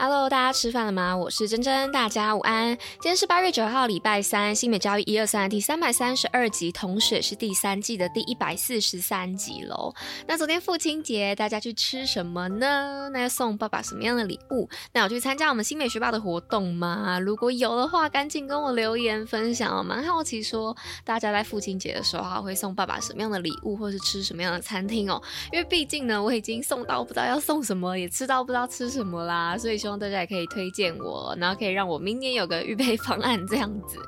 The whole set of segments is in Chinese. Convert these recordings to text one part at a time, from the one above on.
Hello，大家吃饭了吗？我是珍珍，大家午安。今天是八月九号，礼拜三，新美教育一二三第三百三十二集，同时也是第三季的第一百四十三集喽。那昨天父亲节，大家去吃什么呢？那要送爸爸什么样的礼物？那有去参加我们新美学霸的活动吗？如果有的话，赶紧跟我留言分享哦。蛮好奇说，大家在父亲节的时候会送爸爸什么样的礼物，或是吃什么样的餐厅哦？因为毕竟呢，我已经送到不知道要送什么，也吃到不知道吃什么啦，所以说。希望大家也可以推荐我，然后可以让我明年有个预备方案这样子。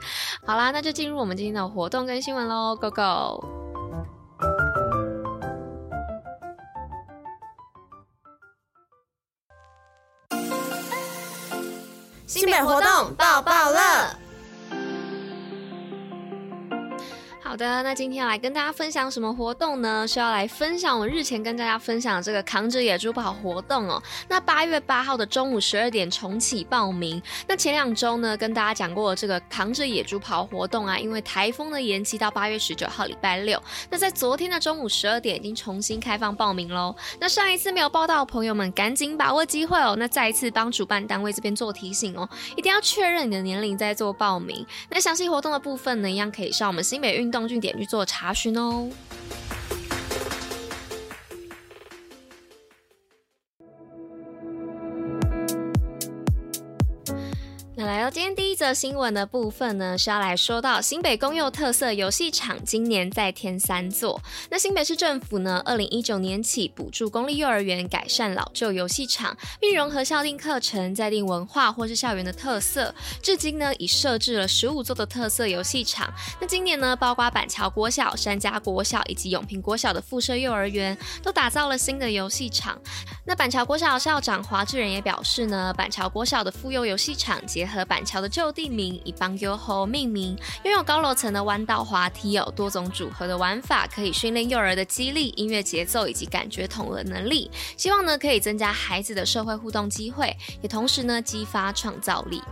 好啦，那就进入我们今天的活动跟新闻喽，Go Go！新北活动爆爆乐。的，那今天要来跟大家分享什么活动呢？是要来分享我日前跟大家分享这个扛着野猪跑活动哦。那八月八号的中午十二点重启报名。那前两周呢，跟大家讲过这个扛着野猪跑活动啊，因为台风的延期到八月十九号礼拜六。那在昨天的中午十二点已经重新开放报名喽。那上一次没有报到的朋友们，赶紧把握机会哦。那再一次帮主办单位这边做提醒哦，一定要确认你的年龄再做报名。那详细活动的部分呢，一样可以上我们新北运动。点去做查询哦。那来到今天第一则新闻的部分呢，是要来说到新北公幼特色游戏场今年再添三座。那新北市政府呢，二零一九年起补助公立幼儿园改善老旧游戏场，并融合校定课程、在地文化或是校园的特色。至今呢，已设置了十五座的特色游戏场。那今年呢，包括板桥国小、山家国小以及永平国小的附设幼儿园，都打造了新的游戏场。那板桥国小校长华志仁也表示呢，板桥国小的附幼游戏场结和板桥的旧地名以邦优后命名，拥有高楼层的弯道滑梯，有多种组合的玩法，可以训练幼儿的肌力、音乐节奏以及感觉统合能力。希望呢可以增加孩子的社会互动机会，也同时呢激发创造力。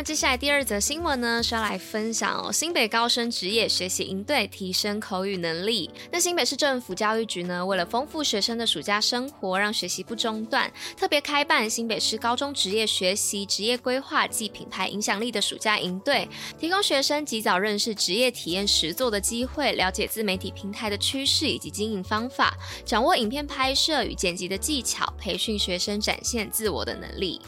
那接下来第二则新闻呢，是要来分享哦，新北高升职业学习营队提升口语能力。那新北市政府教育局呢，为了丰富学生的暑假生活，让学习不中断，特别开办新北市高中职业学习、职业规划暨品牌影响力的暑假营队，提供学生及早认识职业体验实作的机会，了解自媒体平台的趋势以及经营方法，掌握影片拍摄与剪辑的技巧，培训学生展现自我的能力。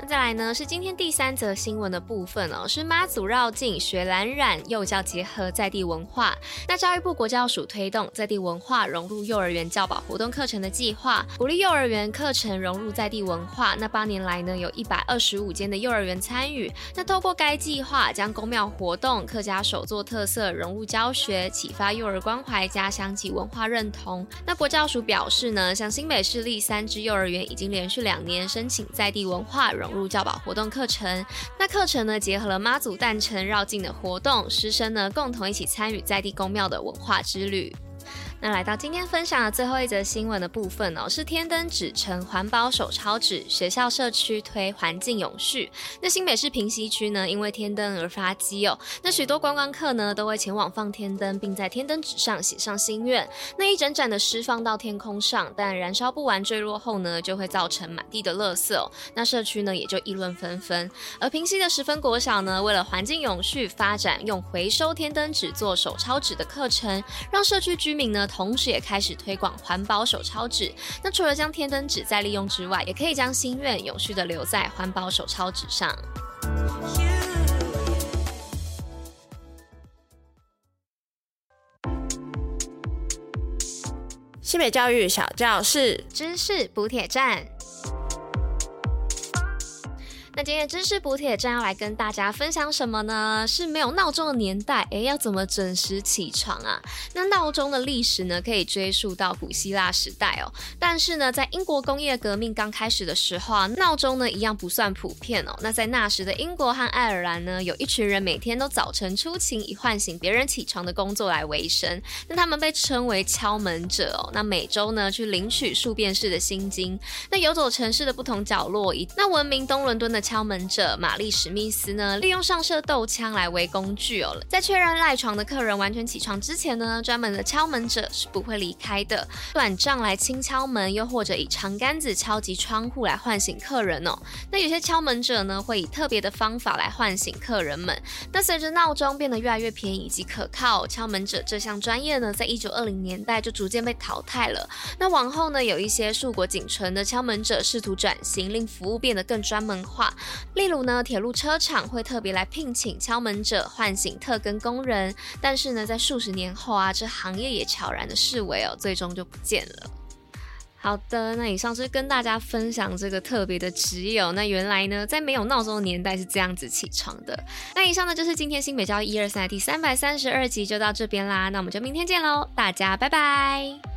那再来呢，是今天第三则新闻的部分哦，是妈祖绕境学蓝染幼教结合在地文化。那教育部国教署推动在地文化融入幼儿园教保活动课程的计划，鼓励幼儿园课程融入在地文化。那八年来呢，有一百二十五间的幼儿园参与。那透过该计划，将宫庙活动、客家手作特色融入教学，启发幼儿关怀家乡及文化认同。那国教署表示呢，像新北市立三支幼儿园已经连续两年申请在地文化融。融入教保活动课程，那课程呢，结合了妈祖诞辰绕境的活动，师生呢共同一起参与在地宫庙的文化之旅。那来到今天分享的最后一则新闻的部分哦，是天灯纸成环保手抄纸，学校社区推环境永续。那新北市平西区呢，因为天灯而发迹哦，那许多观光客呢都会前往放天灯，并在天灯纸上写上心愿。那一盏盏的释放到天空上，但燃烧不完坠落后呢，就会造成满地的垃圾哦。那社区呢也就议论纷纷。而平西的十分国小呢，为了环境永续，发展用回收天灯纸做手抄纸的课程，让社区居民呢。同时也开始推广环保手抄纸。那除了将天灯纸再利用之外，也可以将心愿永续的留在环保手抄纸上。西北教育小教室，知识补铁站。那今天知识补铁站要来跟大家分享什么呢？是没有闹钟的年代，诶，要怎么准时起床啊？那闹钟的历史呢，可以追溯到古希腊时代哦。但是呢，在英国工业革命刚开始的时候啊，闹钟呢一样不算普遍哦。那在那时的英国和爱尔兰呢，有一群人每天都早晨出勤，以唤醒别人起床的工作来维生。那他们被称为敲门者哦。那每周呢，去领取数便士的薪金。那游走城市的不同角落，以那闻名东伦敦的。敲门者玛丽史密斯呢，利用上射斗枪来为工具哦。在确认赖床的客人完全起床之前呢，专门的敲门者是不会离开的。短杖来轻敲门，又或者以长杆子敲击窗户来唤醒客人哦。那有些敲门者呢，会以特别的方法来唤醒客人们。那随着闹钟变得越来越便宜以及可靠，敲门者这项专业呢，在一九二零年代就逐渐被淘汰了。那往后呢，有一些硕果仅存的敲门者试图转型，令服务变得更专门化。例如呢，铁路车厂会特别来聘请敲门者唤醒特更工人。但是呢，在数十年后啊，这行业也悄然的式微哦，最终就不见了。好的，那以上是跟大家分享这个特别的职业。那原来呢，在没有闹钟的年代是这样子起床的。那以上呢，就是今天新北教一二三第三百三十二集，就到这边啦。那我们就明天见喽，大家拜拜。